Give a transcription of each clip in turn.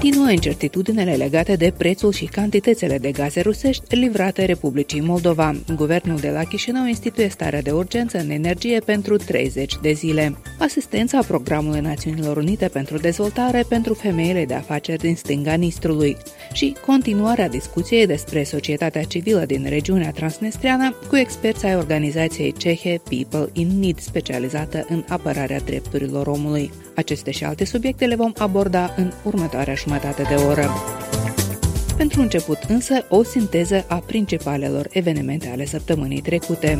Continuă incertitudinele legate de prețul și cantitățile de gaze rusești livrate Republicii Moldova. Guvernul de la Chișinău instituie starea de urgență în energie pentru 30 de zile. Asistența programului Națiunilor Unite pentru dezvoltare pentru femeile de afaceri din stânga Nistrului și continuarea discuției despre societatea civilă din regiunea transnistreană cu experți ai organizației cehe People in Need, specializată în apărarea drepturilor omului. Aceste și alte subiecte le vom aborda în următoarea jumătate de oră. Pentru început însă, o sinteză a principalelor evenimente ale săptămânii trecute.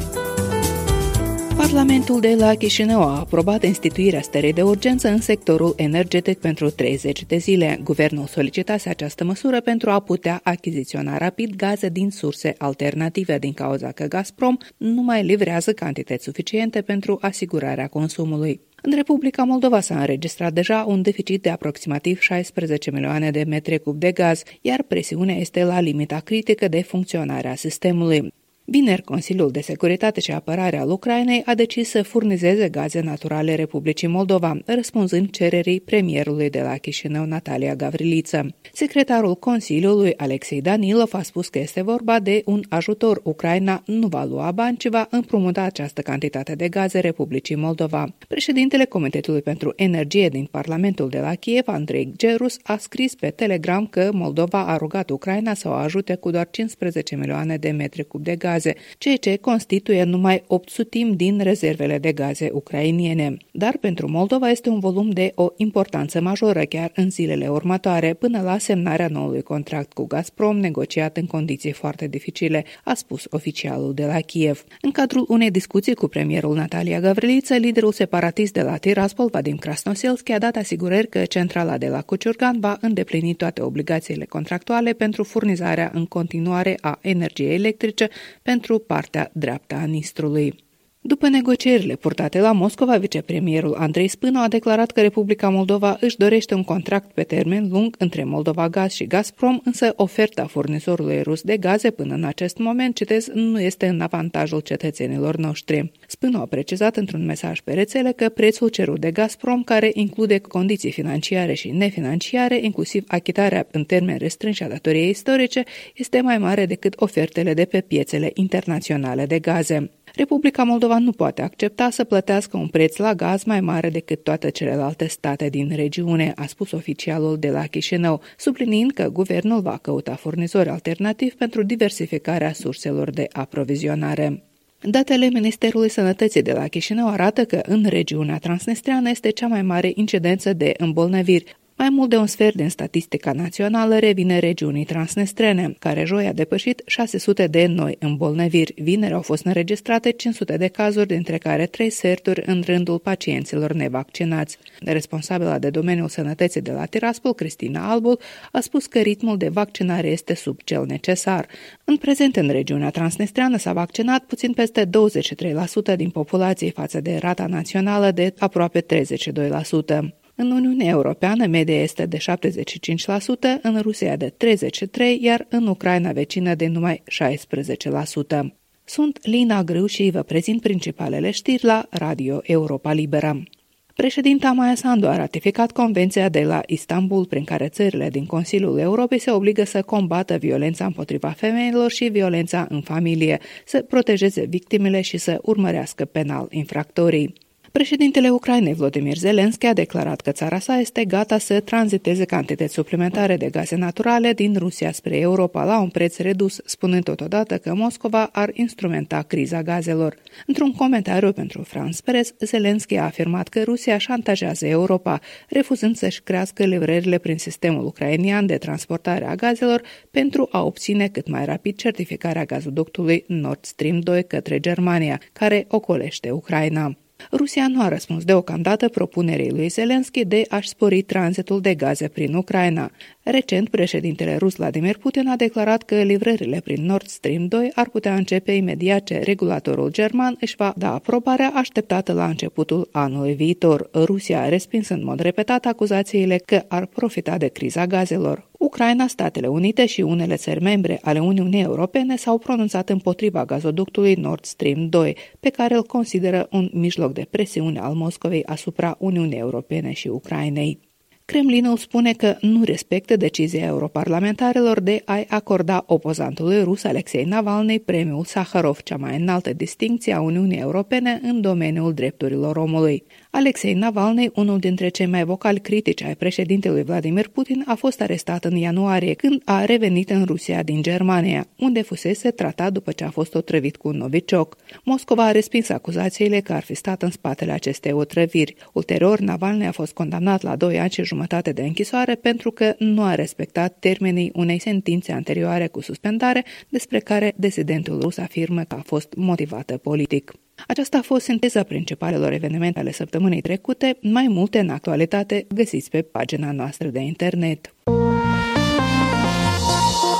Parlamentul de la Chișinău a aprobat instituirea stării de urgență în sectorul energetic pentru 30 de zile. Guvernul solicitase această măsură pentru a putea achiziționa rapid gaze din surse alternative din cauza că Gazprom nu mai livrează cantități suficiente pentru asigurarea consumului. În Republica Moldova s-a înregistrat deja un deficit de aproximativ 16 milioane de metri cub de gaz, iar presiunea este la limita critică de funcționare a sistemului. Vineri, Consiliul de Securitate și Apărare al Ucrainei a decis să furnizeze gaze naturale Republicii Moldova, răspunzând cererii premierului de la Chișinău, Natalia Gavriliță. Secretarul Consiliului, Alexei Danilov, a spus că este vorba de un ajutor. Ucraina nu va lua bani, ci va împrumuta această cantitate de gaze Republicii Moldova. Președintele Comitetului pentru Energie din Parlamentul de la Kiev, Andrei Gerus, a scris pe Telegram că Moldova a rugat Ucraina să o ajute cu doar 15 milioane de metri cub de gaze gaze, ceea ce constituie numai 8 sutim din rezervele de gaze ucrainiene. Dar pentru Moldova este un volum de o importanță majoră chiar în zilele următoare, până la semnarea noului contract cu Gazprom, negociat în condiții foarte dificile, a spus oficialul de la Kiev. În cadrul unei discuții cu premierul Natalia Gavriliță, liderul separatist de la Tiraspol, Vadim Krasnoselski, a dat asigurări că centrala de la Cuciurgan va îndeplini toate obligațiile contractuale pentru furnizarea în continuare a energiei electrice pentru partea dreaptă a Nistrului. După negocierile purtate la Moscova, vicepremierul Andrei Spână a declarat că Republica Moldova își dorește un contract pe termen lung între Moldova Gaz și Gazprom, însă oferta furnizorului rus de gaze până în acest moment, citez, nu este în avantajul cetățenilor noștri. Spână a precizat într-un mesaj pe rețele că prețul cerut de Gazprom, care include condiții financiare și nefinanciare, inclusiv achitarea în termen restrânși a datoriei istorice, este mai mare decât ofertele de pe piețele internaționale de gaze. Republica Moldova nu poate accepta să plătească un preț la gaz mai mare decât toate celelalte state din regiune, a spus oficialul de la Chișinău, subliniind că guvernul va căuta furnizori alternativi pentru diversificarea surselor de aprovizionare. Datele Ministerului Sănătății de la Chișinău arată că în regiunea transnistreană este cea mai mare incidență de îmbolnăviri, mai mult de un sfert din statistica națională revine regiunii transnestrene, care joi a depășit 600 de noi îmbolnăviri. Vineri au fost înregistrate 500 de cazuri, dintre care 3 sferturi în rândul pacienților nevaccinați. Responsabila de domeniul sănătății de la Tiraspol, Cristina Albul, a spus că ritmul de vaccinare este sub cel necesar. În prezent, în regiunea transnistreană s-a vaccinat puțin peste 23% din populație față de rata națională de aproape 32%. În Uniunea Europeană media este de 75%, în Rusia de 33%, iar în Ucraina vecină de numai 16%. Sunt Lina Grâu și vă prezint principalele știri la Radio Europa Liberă. Președinta Maia Sandu a ratificat Convenția de la Istanbul, prin care țările din Consiliul Europei se obligă să combată violența împotriva femeilor și violența în familie, să protejeze victimele și să urmărească penal infractorii. Președintele Ucrainei, Vladimir Zelensky, a declarat că țara sa este gata să tranziteze cantități suplimentare de gaze naturale din Rusia spre Europa la un preț redus, spunând totodată că Moscova ar instrumenta criza gazelor. Într-un comentariu pentru France Press, Zelensky a afirmat că Rusia șantajează Europa, refuzând să-și crească livrările prin sistemul ucrainian de transportare a gazelor pentru a obține cât mai rapid certificarea gazoductului Nord Stream 2 către Germania, care ocolește Ucraina. Rusia nu a răspuns deocamdată propunerii lui Zelensky de a-și spori tranzitul de gaze prin Ucraina. Recent, președintele rus Vladimir Putin a declarat că livrările prin Nord Stream 2 ar putea începe imediat ce regulatorul german își va da aprobarea așteptată la începutul anului viitor. Rusia a respins în mod repetat acuzațiile că ar profita de criza gazelor. Ucraina, Statele Unite și unele țări membre ale Uniunii Europene s-au pronunțat împotriva gazoductului Nord Stream 2, pe care îl consideră un mijloc de presiune al Moscovei asupra Uniunii Europene și Ucrainei. Kremlinul spune că nu respectă decizia europarlamentarilor de a-i acorda opozantului rus Alexei Navalny premiul Sakharov, cea mai înaltă distinție a Uniunii Europene în domeniul drepturilor omului. Alexei Navalny, unul dintre cei mai vocali critici ai președintelui Vladimir Putin, a fost arestat în ianuarie, când a revenit în Rusia din Germania, unde fusese tratat după ce a fost otrăvit cu un novicioc. Moscova a respins acuzațiile că ar fi stat în spatele acestei otrăviri. Ulterior, Navalny a fost condamnat la doi ani și jumătate de închisoare pentru că nu a respectat termenii unei sentințe anterioare cu suspendare, despre care desidentul rus afirmă că a fost motivată politic. Aceasta a fost sinteza principalelor evenimente ale săptămânii trecute, mai multe în actualitate găsiți pe pagina noastră de internet.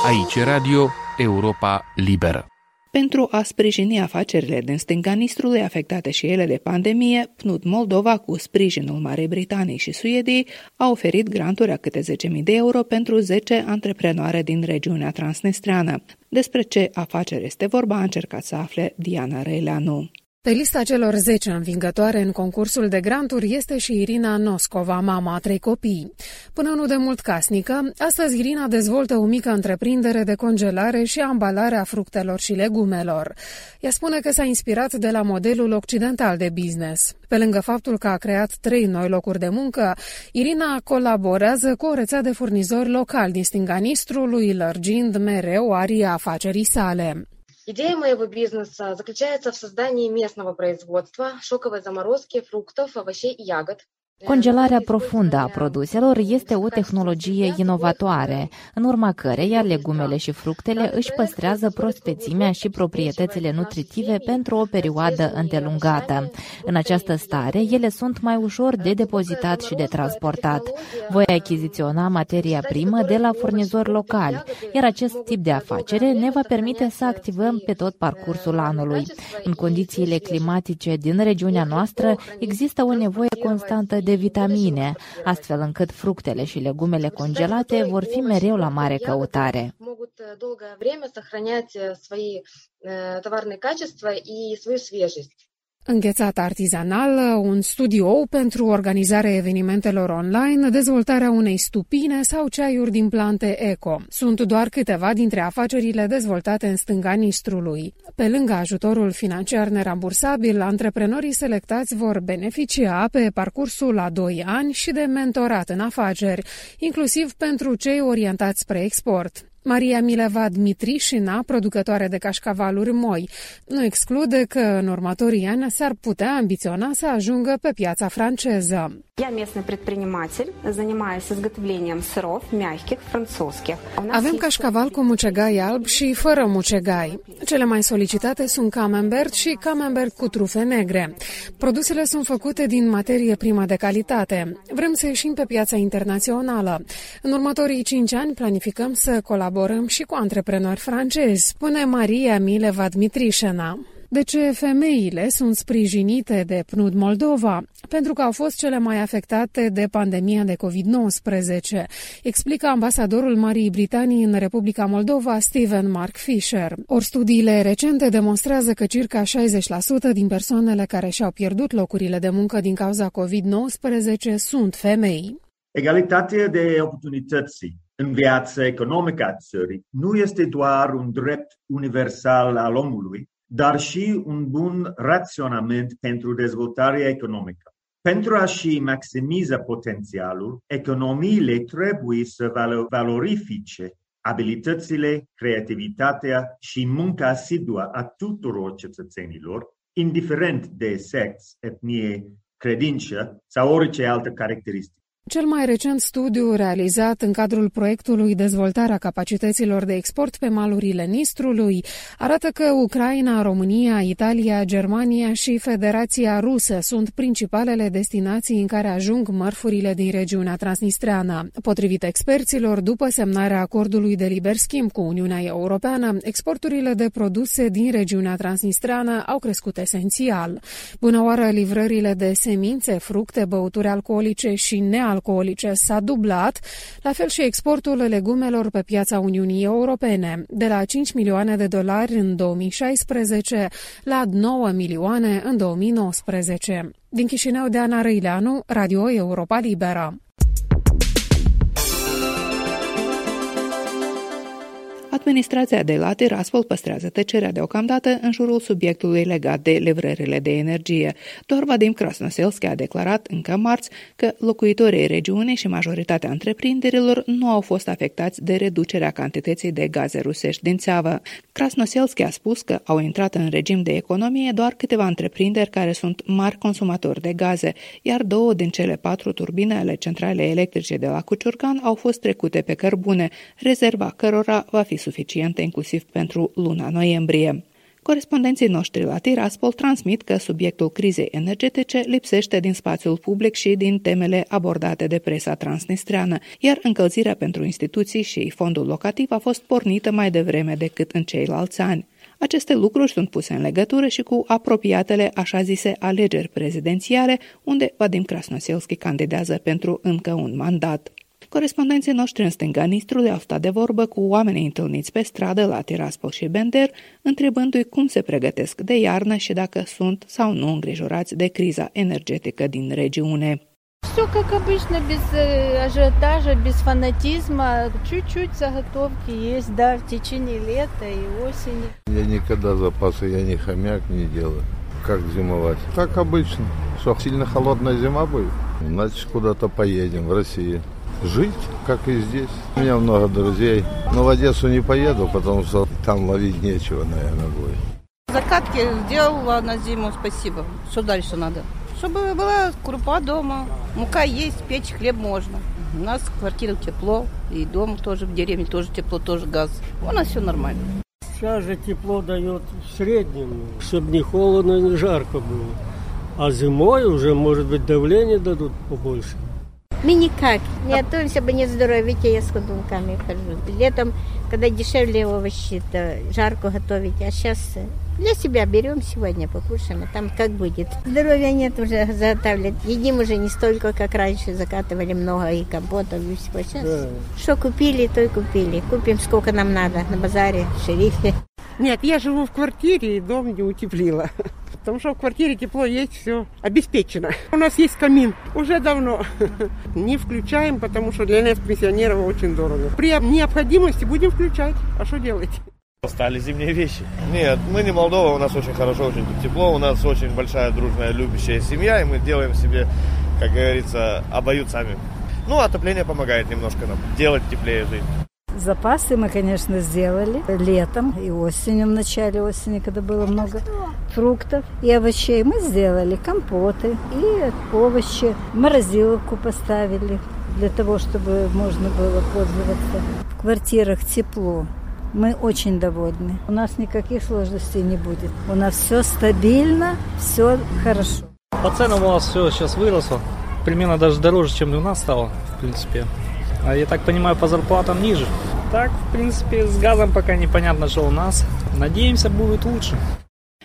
Aici Radio Europa Liberă. Pentru a sprijini afacerile din stânga Nistrului afectate și ele de pandemie, PNUD Moldova, cu sprijinul Marii Britanii și Suediei, a oferit granturi a câte 10.000 de euro pentru 10 antreprenoare din regiunea transnistreană. Despre ce afacere este vorba a încercat să afle Diana Reileanu. Pe lista celor 10 învingătoare în concursul de granturi este și Irina Noscova, mama a trei copii. Până nu de mult casnică, astăzi Irina dezvoltă o mică întreprindere de congelare și ambalare a fructelor și legumelor. Ea spune că s-a inspirat de la modelul occidental de business. Pe lângă faptul că a creat trei noi locuri de muncă, Irina colaborează cu o rețea de furnizori locali din stânga Nistrului, lărgind mereu aria afacerii sale. Идея моего бизнеса заключается в создании местного производства шоковой заморозки фруктов, овощей и ягод Congelarea profundă a produselor este o tehnologie inovatoare, în urma căreia legumele și fructele își păstrează prospețimea și proprietățile nutritive pentru o perioadă îndelungată. În această stare, ele sunt mai ușor de depozitat și de transportat. Voi achiziționa materia primă de la furnizori locali, iar acest tip de afacere ne va permite să activăm pe tot parcursul anului. În condițiile climatice din regiunea noastră există o nevoie constantă de de vitamine, astfel încât fructele și legumele congelate vor fi mereu la mare căutare. товарные качества и свою свежесть. Înghețat artizanal, un studio pentru organizarea evenimentelor online, dezvoltarea unei stupine sau ceaiuri din plante eco. Sunt doar câteva dintre afacerile dezvoltate în stânga Nistrului. Pe lângă ajutorul financiar nerambursabil, antreprenorii selectați vor beneficia pe parcursul a doi ani și de mentorat în afaceri, inclusiv pentru cei orientați spre export. Maria Mileva Dmitrișina, producătoare de cașcavaluri moi, nu exclude că în următorii ani s-ar putea ambiționa să ajungă pe piața franceză. Я местный предприниматель, занимаюсь изготовлением сыров, мягких, французских. Avem cașcaval cu mucegai alb și fără mucegai. Cele mai solicitate sunt camembert și camembert cu trufe negre. Produsele sunt făcute din materie primă de calitate. Vrem să ieșim pe piața internațională. În următorii cinci ani planificăm să colaborăm și cu antreprenori francezi, spune Maria Mileva Dmitrișena. De ce femeile sunt sprijinite de PNUD Moldova? Pentru că au fost cele mai afectate de pandemia de COVID-19, explică ambasadorul Marii Britanii în Republica Moldova, Steven Mark Fisher. Ori studiile recente demonstrează că circa 60% din persoanele care și-au pierdut locurile de muncă din cauza COVID-19 sunt femei. Egalitatea de oportunități în viața economică a țării nu este doar un drept universal al omului, dar și un bun raționament pentru dezvoltarea economică. Pentru a-și maximiza potențialul, economiile trebuie să valorifice abilitățile, creativitatea și munca asiduă a tuturor cetățenilor, indiferent de sex, etnie, credință sau orice altă caracteristică. Cel mai recent studiu realizat în cadrul proiectului Dezvoltarea capacităților de export pe malurile Nistrului arată că Ucraina, România, Italia, Germania și Federația Rusă sunt principalele destinații în care ajung mărfurile din regiunea transnistreană. Potrivit experților, după semnarea acordului de liber schimb cu Uniunea Europeană, exporturile de produse din regiunea transnistreană au crescut esențial. Bună oară, livrările de semințe, fructe, băuturi alcoolice și nealcoolice alcoolice s-a dublat, la fel și exportul legumelor pe piața Uniunii Europene, de la 5 milioane de dolari în 2016 la 9 milioane în 2019. Din Chișinău de Ana Răileanu, Radio Europa Liberă. Administrația de la Tiraspol păstrează tăcerea deocamdată în jurul subiectului legat de livrările de energie. Doar Vadim Krasnoselski a declarat încă marți că locuitorii regiunii și majoritatea întreprinderilor nu au fost afectați de reducerea cantității de gaze rusești din țeavă. Krasnoselski a spus că au intrat în regim de economie doar câteva întreprinderi care sunt mari consumatori de gaze, iar două din cele patru turbine ale centralei electrice de la Cuciurcan au fost trecute pe cărbune, rezerva cărora va fi suficientă inclusiv pentru luna noiembrie. Corespondenții noștri la Tiraspol transmit că subiectul crizei energetice lipsește din spațiul public și din temele abordate de presa transnistreană, iar încălzirea pentru instituții și fondul locativ a fost pornită mai devreme decât în ceilalți ani. Aceste lucruri sunt puse în legătură și cu apropiatele așa zise alegeri prezidențiale, unde Vadim Krasnoselski candidează pentru încă un mandat. Corespondenții noștri în stânga Nistrului au stat de vorbă cu oamenii întâlniți pe stradă la Tiraspol și Bender, întrebându-i cum se pregătesc de iarnă și dacă sunt sau nu îngrijorați de criza energetică din regiune. Все как обычно, без ажиотажа, без фанатизма. Чуть-чуть заготовки есть, да, в течение лета и осени. Я никогда запасы, я не хомяк не делаю. Как зимовать? Как обычно. Что, сильно холодная зима будет? Значит, куда-то поедем в Россию Жить, как и здесь. У меня много друзей. Но в Одессу не поеду, потому что там ловить нечего, наверное, будет. Закатки сделала на зиму, спасибо. Что дальше надо? Чтобы была крупа дома, мука есть, печь хлеб можно. У нас в квартире тепло, и дома тоже, в деревне тоже тепло, тоже газ. У нас все нормально. Сейчас же тепло дает в среднем, чтобы не холодно, не жарко было. А зимой уже, может быть, давление дадут побольше. Мы никак. Не готовимся бы не здоровье. Видите, я с ходунками хожу. Летом, когда дешевле овощи, то жарко готовить. А сейчас для себя берем сегодня, покушаем, а там как будет. Здоровья нет уже заготавливать. Едим уже не столько, как раньше. Закатывали много и компотов, и всего. Сейчас да. что купили, то и купили. Купим сколько нам надо на базаре, в шерифе. Нет, я живу в квартире и дом не утеплила. Потому что в квартире тепло есть, все обеспечено. У нас есть камин уже давно. Не включаем, потому что для нас, пенсионеров, очень дорого. При необходимости будем включать. А что делать? Стали зимние вещи. Нет, мы не Молдова, у нас очень хорошо, очень тепло, у нас очень большая, дружная, любящая семья, и мы делаем себе, как говорится, обоют сами. Ну, отопление помогает немножко нам делать теплее жизнь. Запасы мы, конечно, сделали летом и осенью, в начале осени, когда было много фруктов и овощей. Мы сделали компоты и овощи, морозилку поставили для того, чтобы можно было пользоваться. В квартирах тепло. Мы очень довольны. У нас никаких сложностей не будет. У нас все стабильно, все хорошо. По ценам у нас все сейчас выросло. Примерно даже дороже, чем у нас stало, в принципе. А я так понимаю, по зарплатам ниже. Так, в принципе, с газом пока непонятно, что у нас. Надеемся, будет лучше.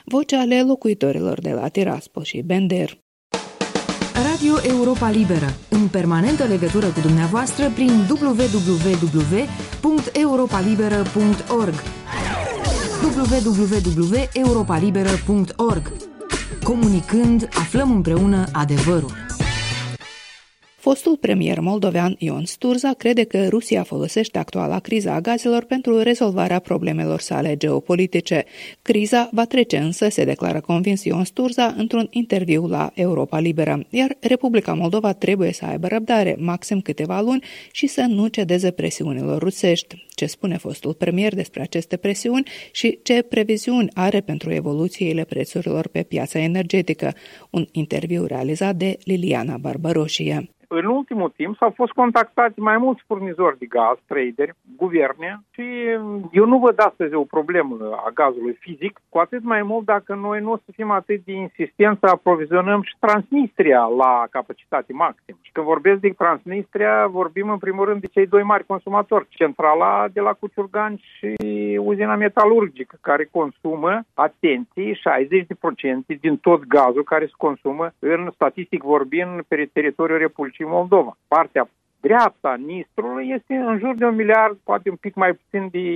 Vocea ale locuitorilor de la Tiraspol și Bender. Radio Europa Liberă, în permanentă legătură cu dumneavoastră prin www.europalibera.org www.europalibera.org Comunicând, aflăm împreună adevărul. Fostul premier moldovean Ion Sturza crede că Rusia folosește actuala criza a gazelor pentru rezolvarea problemelor sale geopolitice. Criza va trece însă, se declară convins Ion Sturza într-un interviu la Europa Liberă, iar Republica Moldova trebuie să aibă răbdare maxim câteva luni și să nu cedeze presiunilor rusești. Ce spune fostul premier despre aceste presiuni și ce previziuni are pentru evoluțiile prețurilor pe piața energetică? Un interviu realizat de Liliana Barbaroșie. În ultimul timp s-au fost contactați mai mulți furnizori de gaz, traderi, guverne și eu nu văd astăzi o problemă a gazului fizic, cu atât mai mult dacă noi nu o să fim atât de insistenți să aprovizionăm și Transnistria la capacitate maximă. Și când vorbesc de Transnistria, vorbim în primul rând de cei doi mari consumatori, centrala de la Cuciurgan și uzina metalurgică, care consumă, atenție, 60% din tot gazul care se consumă în statistic vorbind pe teritoriul Republicii Moldova. Partea dreapta Nistrului este în jur de un miliard, poate un pic mai puțin de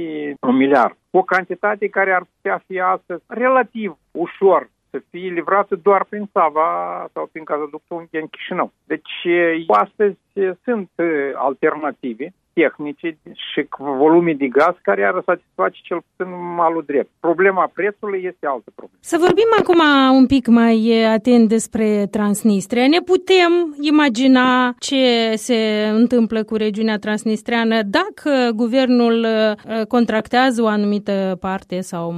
un miliard. O cantitate care ar putea fi astăzi relativ ușor să fie livrată doar prin Sava sau prin gazoductul în Chișinău. Deci astăzi sunt alternative tehnice și volume de gaz care ar satisface cel puțin malul drept. Problema prețului este altă problemă. Să vorbim acum un pic mai atent despre Transnistria. Ne putem imagina ce se întâmplă cu regiunea transnistreană dacă guvernul uh, contractează o anumită parte sau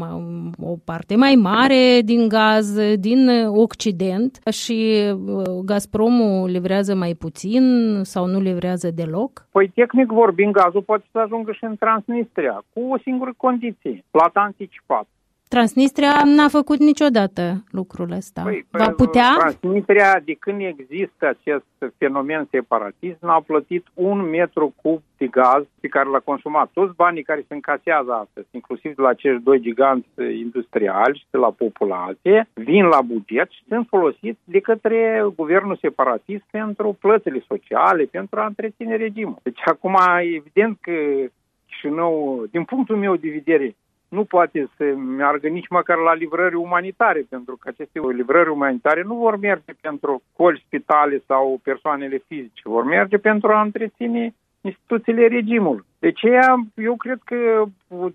o parte mai mare din gaz din Occident și uh, Gazpromul livrează mai puțin sau nu livrează deloc? Păi tehnic vor vorbim, gazul poate să ajungă și în Transnistria, cu o singură condiție, plata anticipată. Transnistria n-a făcut niciodată lucrul ăsta. Păi, Va putea? Transnistria, de când există acest fenomen separatist, n-a plătit un metru cub de gaz pe care l-a consumat. Toți banii care se încasează astăzi, inclusiv de la acești doi giganți industriali și de la populație, vin la buget și sunt folosiți de către guvernul separatist pentru plățile sociale, pentru a întreține regimul. Deci acum, evident că Chișinău, din punctul meu de vedere, nu poate să meargă nici măcar la livrări umanitare, pentru că aceste livrări umanitare nu vor merge pentru coli, spitale sau persoanele fizice, vor merge pentru a întreține instituțiile regimului. De aceea, eu cred că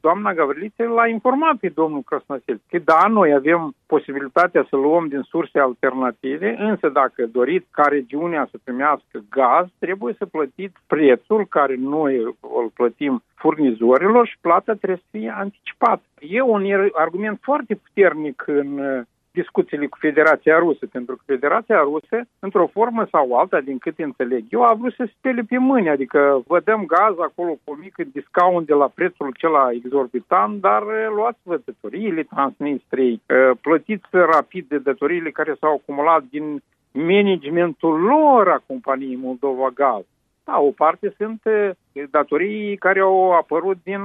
doamna Gavriliță l-a informat pe domnul Crăsnăsel că da, noi avem posibilitatea să luăm din surse alternative, însă dacă doriți ca regiunea să primească gaz, trebuie să plătiți prețul care noi îl plătim furnizorilor și plata trebuie să fie anticipată. E un argument foarte puternic în discuțiile cu Federația Rusă, pentru că Federația Rusă, într-o formă sau alta, din cât înțeleg eu, a vrut să spele pe mâini, adică vă dăm gaz acolo cu o mică discount de la prețul cela exorbitant, dar eh, luați-vă datoriile Transnistriei, eh, plătiți rapid de datoriile care s-au acumulat din managementul lor a companiei Moldova Gaz. Da, o parte sunt datorii care au apărut din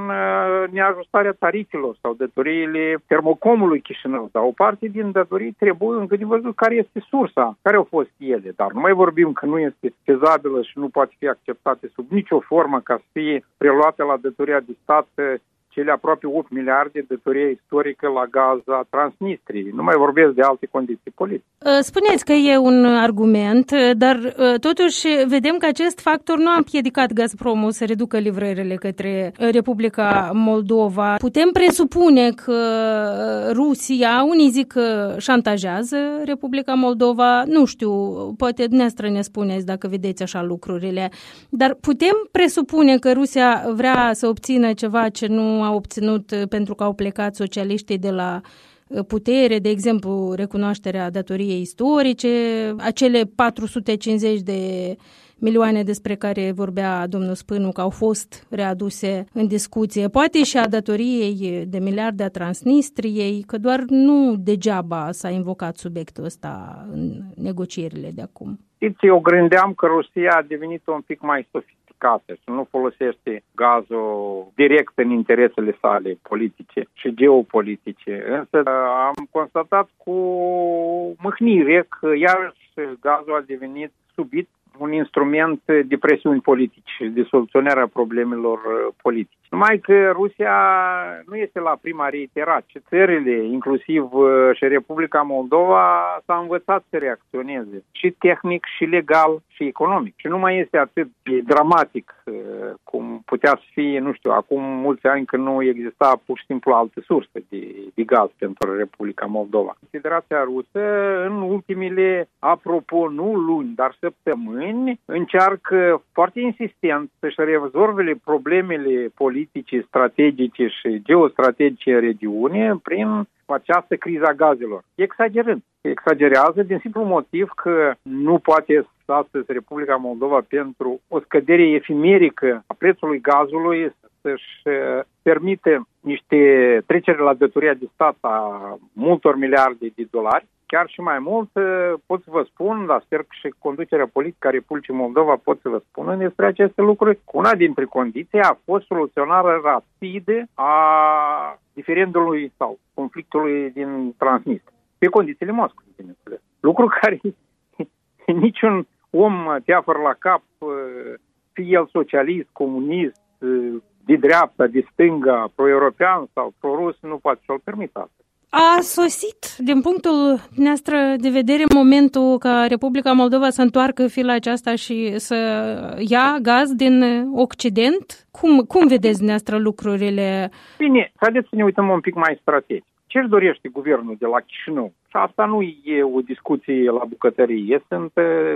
neajustarea tarifelor sau datoriile termocomului Chișinău, dar o parte din datorii trebuie încă de văzut care este sursa, care au fost ele. Dar nu mai vorbim că nu este fezabilă și nu poate fi acceptate sub nicio formă ca să fie preluate la datoria de stat cele aproape 8 miliarde de datorie istorică la gaza Transnistriei. Nu mai vorbesc de alte condiții politice. Uh, spuneți că e un argument, dar uh, totuși vedem că acest factor nu a împiedicat Gazpromul să reducă livrările către Republica Moldova. Putem presupune că Rusia, unii zic că șantajează Republica Moldova, nu știu, poate dumneavoastră ne spuneți dacă vedeți așa lucrurile, dar putem presupune că Rusia vrea să obțină ceva ce nu a obținut uh, pentru că au plecat socialiștii de la uh, putere, de exemplu, recunoașterea datoriei istorice, acele 450 de milioane despre care vorbea domnul Spânu că au fost readuse în discuție, poate și a datoriei de miliarde a Transnistriei, că doar nu degeaba s-a invocat subiectul ăsta în negocierile de acum. Știți, eu gândeam că Rusia a devenit un pic mai sofisticată case și nu folosește gazul direct în interesele sale politice și geopolitice. Însă am constatat cu mâhnire că iarăși gazul a devenit subit un instrument de presiuni politici, de soluționarea problemelor politice. Numai că Rusia nu este la prima reiterat și țările, inclusiv uh, și Republica Moldova, s-a învățat să reacționeze și tehnic, și legal, și economic. Și nu mai este atât de dramatic uh, cum putea să fie, nu știu, acum mulți ani când nu exista pur și simplu altă sursă de, de gaz pentru Republica Moldova. Federația Rusă în ultimile, apropo, nu luni, dar săptămâni, europeni încearcă foarte insistent să-și rezolve problemele politice, strategice și geostrategice în regiune prin această criza gazelor. Exagerând. Exagerează din simplu motiv că nu poate astăzi Republica Moldova pentru o scădere efimerică a prețului gazului să-și uh, permite niște trecere la datoria de stat a multor miliarde de dolari, chiar și mai mult uh, pot să vă spun, dar sper că și conducerea politică a Republicii Moldova pot să vă spună despre aceste lucruri. Una dintre condiții a fost soluționarea rapidă a diferendului sau conflictului din Transnistria, pe condițiile Moscovei, bineînțeles. Lucru care niciun om teafăr la cap, uh, fie el socialist, comunist, de dreapta, de stânga, pro-european sau pro-rus, nu poate să-l permită asta. A sosit, din punctul noastră de vedere, momentul ca Republica Moldova să întoarcă fila aceasta și să ia gaz din Occident? Cum, cum vedeți dumneavoastră lucrurile? Bine, haideți să ne uităm un pic mai strategic. Ce își dorește guvernul de la Chișinău? Și asta nu e o discuție la bucătărie, sunt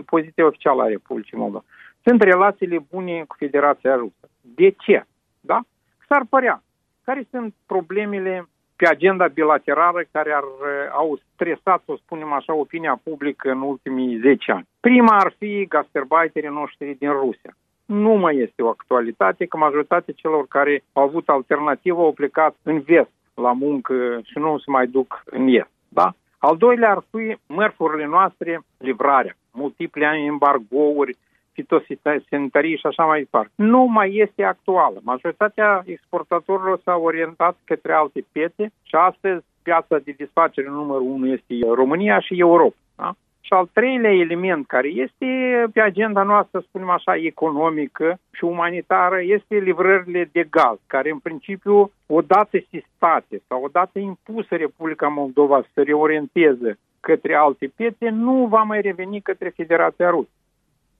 poziția oficială a Republicii Moldova. Sunt relațiile bune cu Federația Rusă. De ce? Da? S-ar părea. Care sunt problemele pe agenda bilaterală care ar, au stresat, să spunem așa, opinia publică în ultimii 10 ani. Prima ar fi gastarbeiterii noștri din Rusia. Nu mai este o actualitate, că majoritatea celor care au avut alternativă au plecat în vest la muncă și nu se mai duc în est. Da? Al doilea ar fi mărfurile noastre, livrarea, multiple embargouri, fitosanitarie și așa mai departe. Nu mai este actuală. Majoritatea exportatorilor s-au orientat către alte piețe și astăzi piața de desfacere numărul unu este România și Europa. Da? Și al treilea element care este pe agenda noastră, să spunem așa, economică și umanitară, este livrările de gaz, care în principiu, odată sistate sau odată impusă Republica Moldova să se reorienteze către alte piețe, nu va mai reveni către Federația Rusă.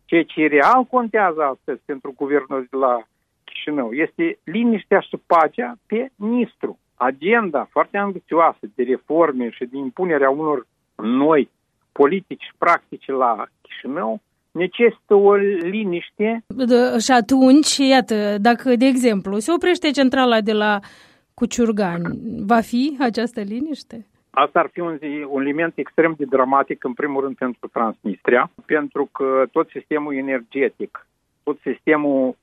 Ceea ce real contează astăzi pentru guvernul de la Chișinău este liniștea și pacea pe Nistru. Agenda foarte ambițioasă de reforme și de impunerea unor noi politici practice la Chișinău necesită o liniște. De, și atunci, iată, dacă, de exemplu, se oprește centrala de la Cuciurgani, va fi această liniște? Asta ar fi un, un element extrem de dramatic, în primul rând, pentru Transnistria, pentru că tot sistemul energetic, tot sistemul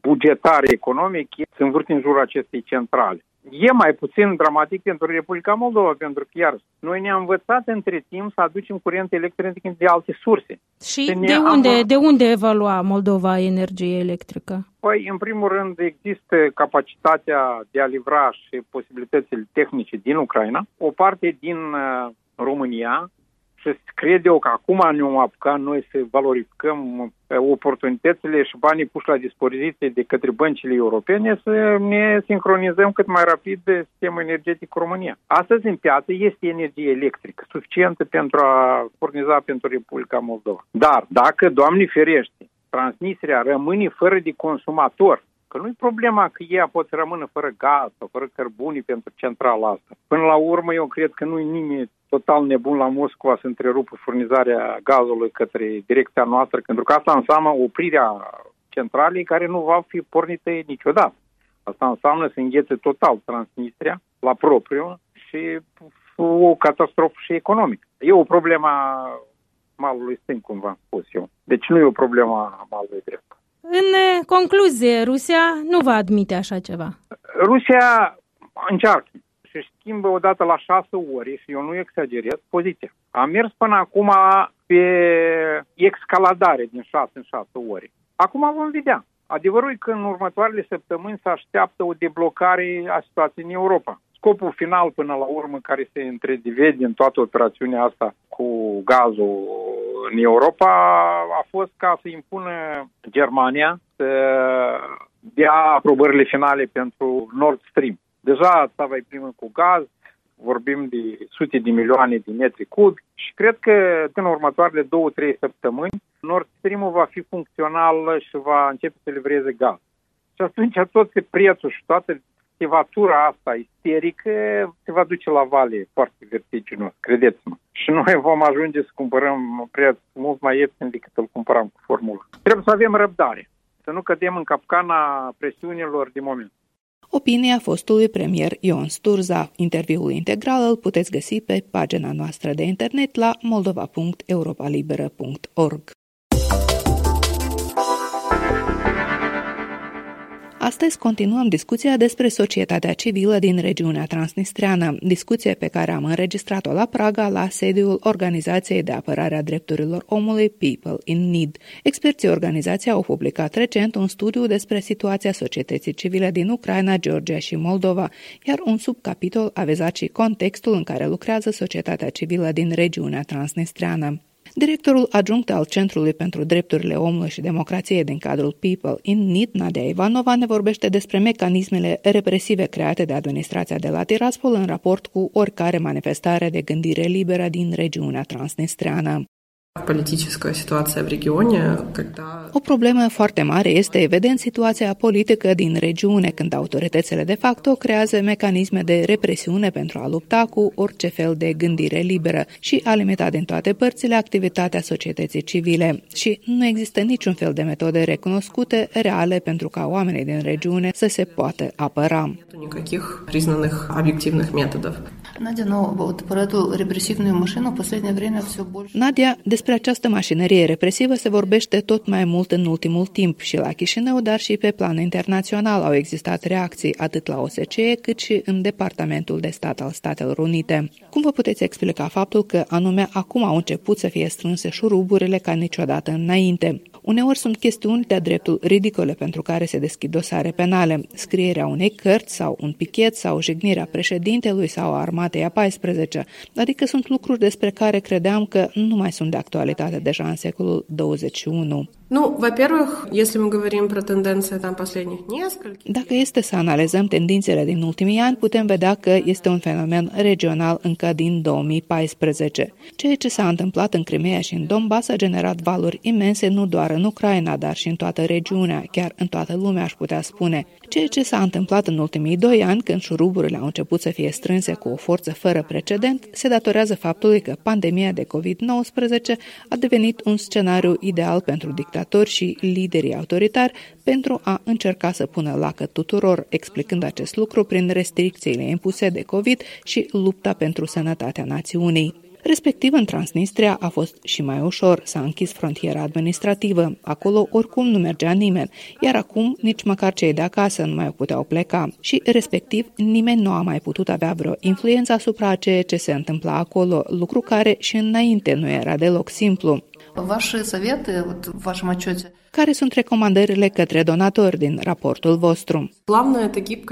bugetar economic se învârte în jurul acestei centrale. E mai puțin dramatic pentru Republica Moldova, pentru că, iar noi ne-am învățat între timp să aducem curent electric de alte surse. Și de unde, am... de unde evalua Moldova energie electrică? Păi, în primul rând, există capacitatea de a livra și posibilitățile tehnice din Ucraina, o parte din uh, România, și cred eu că acum ne-am apucat noi să valorificăm uh, oportunitățile și banii puși la dispoziție de către băncile europene să ne sincronizăm cât mai rapid de sistemul energetic cu România. Astăzi în piață este energie electrică suficientă pentru a furniza pentru Republica Moldova. Dar dacă, Doamne ferește, Transnistria rămâne fără de consumator, Că nu-i problema că ea pot să rămână fără gaz sau fără cărbunii pentru centrala asta. Până la urmă, eu cred că nu-i nimeni total nebun la Moscova să întrerupă furnizarea gazului către direcția noastră, pentru că asta înseamnă oprirea centralei care nu va fi pornită niciodată. Asta înseamnă să înghețe total Transnistria la propriu și o catastrofă și economică. E o problemă malului stâng, cum v-am spus eu. Deci nu e o problemă a malului drept. În concluzie, Rusia nu va admite așa ceva. Rusia încearcă și schimbă odată la șase ori, și eu nu exagerez, poziția. A mers până acum pe escaladare din șase în șase ori. Acum vom vedea. Adevărul e că în următoarele săptămâni se așteaptă o deblocare a situației în Europa. Scopul final până la urmă care se întredivede în toată operațiunea asta cu gazul în Europa a fost ca să impună Germania să dea aprobările finale pentru Nord Stream. Deja stava primă cu gaz, vorbim de sute de milioane de metri cubi și cred că în următoarele două-trei săptămâni Nord Stream va fi funcțional și va începe să livreze gaz. Și atunci tot prețul și toată activatura asta isterică se va duce la vale foarte vertiginos, credeți-mă. și noi vom ajunge să cumpărăm preț mult mai ieftin decât îl cumpăram cu formula. Trebuie să avem răbdare, să nu cădem în capcana presiunilor din moment. Opinia fostului premier Ion Sturza. Interviul integral îl puteți găsi pe pagina noastră de internet la moldova.europalibera.org. Astăzi continuăm discuția despre societatea civilă din regiunea transnistreană, discuție pe care am înregistrat-o la Praga, la sediul Organizației de Apărare a Drepturilor Omului People in Need. Experții organizației au publicat recent un studiu despre situația societății civile din Ucraina, Georgia și Moldova, iar un subcapitol a vizat și contextul în care lucrează societatea civilă din regiunea transnistreană. Directorul adjunct al Centrului pentru Drepturile Omului și Democrație din cadrul People in Need, Nadia Ivanova, ne vorbește despre mecanismele represive create de administrația de la Tiraspol în raport cu oricare manifestare de gândire liberă din regiunea transnistreană. Политическая ситуация в регионе, когда... O problemă foarte mare este evident situația politică din regiune, când autoritățile de facto creează mecanisme de represiune pentru a lupta cu orice fel de gândire liberă și a limita din toate părțile activitatea societății civile. Și nu există niciun fel de metode recunoscute, reale, pentru ca oamenii din regiune să se poată apăra. Никаких признанных объективных методов. Надя, но вот про эту репрессивную машину в последнее время все больше... Nadia, despre această mașinărie represivă se vorbește tot mai mult în ultimul timp și la Chișinău, dar și pe plan internațional au existat reacții atât la OSCE cât și în Departamentul de Stat al Statelor Unite. Cum vă puteți explica faptul că anume acum au început să fie strânse șuruburile ca niciodată înainte? Uneori sunt chestiuni de dreptul ridicole pentru care se deschid dosare penale, scrierea unei cărți sau un pichet sau jignirea președintelui sau a armatei a 14, adică sunt lucruri despre care credeam că nu mai sunt de actualitate deja în secolul 21. Ну, во-первых, если мы говорим про тенденции там последних нескольких... Dacă este să analizăm tendințele din ultimii ani, putem vedea că este un fenomen regional încă din 2014. Ceea ce s-a întâmplat în Crimea și în Donbass a generat valuri imense nu doar în Ucraina, dar și în toată regiunea, chiar în toată lumea aș putea spune. Ceea ce s-a întâmplat în ultimii doi ani, când șuruburile au început să fie strânse cu o forță fără precedent, se datorează faptului că pandemia de COVID-19 a devenit un scenariu ideal pentru dictatori și liderii autoritari pentru a încerca să pună lacăt tuturor, explicând acest lucru prin restricțiile impuse de COVID și lupta pentru sănătatea națiunii. Respectiv, în Transnistria a fost și mai ușor, s-a închis frontiera administrativă, acolo oricum nu mergea nimeni, iar acum nici măcar cei de acasă nu mai puteau pleca și, respectiv, nimeni nu a mai putut avea vreo influență asupra ceea ce se întâmpla acolo, lucru care și înainte nu era deloc simplu. Care sunt recomandările către donatori din raportul vostru?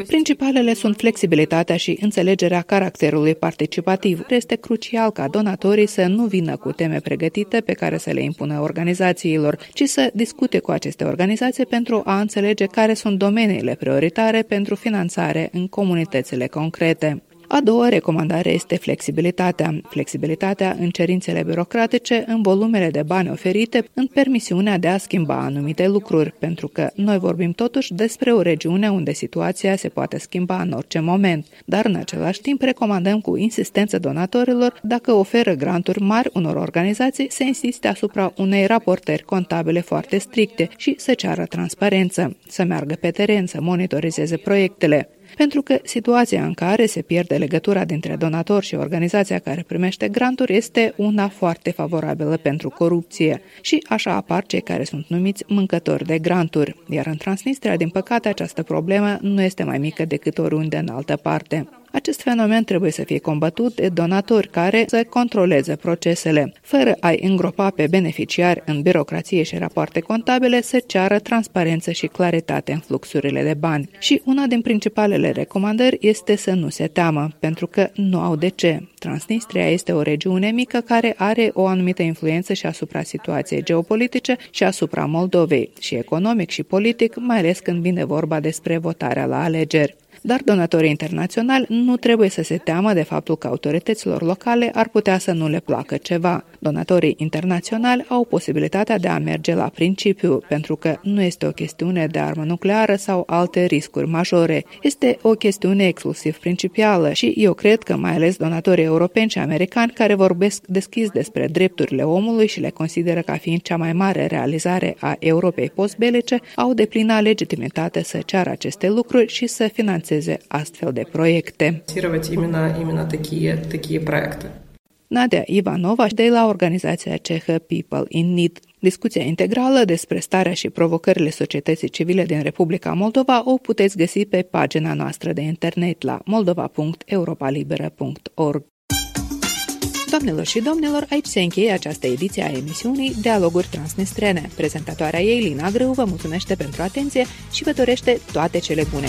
Principalele sunt flexibilitatea și înțelegerea caracterului participativ. Este crucial ca donatorii să nu vină cu teme pregătite pe care să le impună organizațiilor, ci să discute cu aceste organizații pentru a înțelege care sunt domeniile prioritare pentru finanțare în comunitățile concrete. A doua recomandare este flexibilitatea. Flexibilitatea în cerințele birocratice, în volumele de bani oferite, în permisiunea de a schimba anumite lucruri, pentru că noi vorbim totuși despre o regiune unde situația se poate schimba în orice moment, dar în același timp recomandăm cu insistență donatorilor, dacă oferă granturi mari unor organizații, să insiste asupra unei raportări contabile foarte stricte și să ceară transparență, să meargă pe teren, să monitorizeze proiectele pentru că situația în care se pierde legătura dintre donator și organizația care primește granturi este una foarte favorabilă pentru corupție și așa apar cei care sunt numiți mâncători de granturi, iar în Transnistria, din păcate, această problemă nu este mai mică decât oriunde în altă parte. Acest fenomen trebuie să fie combătut de donatori care să controleze procesele, fără a-i îngropa pe beneficiari în birocrație și rapoarte contabile, să ceară transparență și claritate în fluxurile de bani. Și una din principalele recomandări este să nu se teamă, pentru că nu au de ce. Transnistria este o regiune mică care are o anumită influență și asupra situației geopolitice și asupra Moldovei, și economic și politic, mai ales când vine vorba despre votarea la alegeri. Dar donatorii internaționali nu trebuie să se teamă de faptul că autorităților locale ar putea să nu le placă ceva. Donatorii internaționali au posibilitatea de a merge la principiu, pentru că nu este o chestiune de armă nucleară sau alte riscuri majore. Este o chestiune exclusiv principială și eu cred că mai ales donatorii europeni și americani care vorbesc deschis despre drepturile omului și le consideră ca fiind cea mai mare realizare a Europei postbelice, au de plină legitimitate să ceară aceste lucruri și să realizeze astfel de proiecte. Nadia Ivanova de la organizația cehă People in Need. Discuția integrală despre starea și provocările societății civile din Republica Moldova o puteți găsi pe pagina noastră de internet la moldova.europalibera.org. Doamnelor și domnilor, aici se încheie această ediție a emisiunii Dialoguri Transnistrene. Prezentatoarea ei, Lina Grâu, vă mulțumește pentru atenție și vă dorește toate cele bune!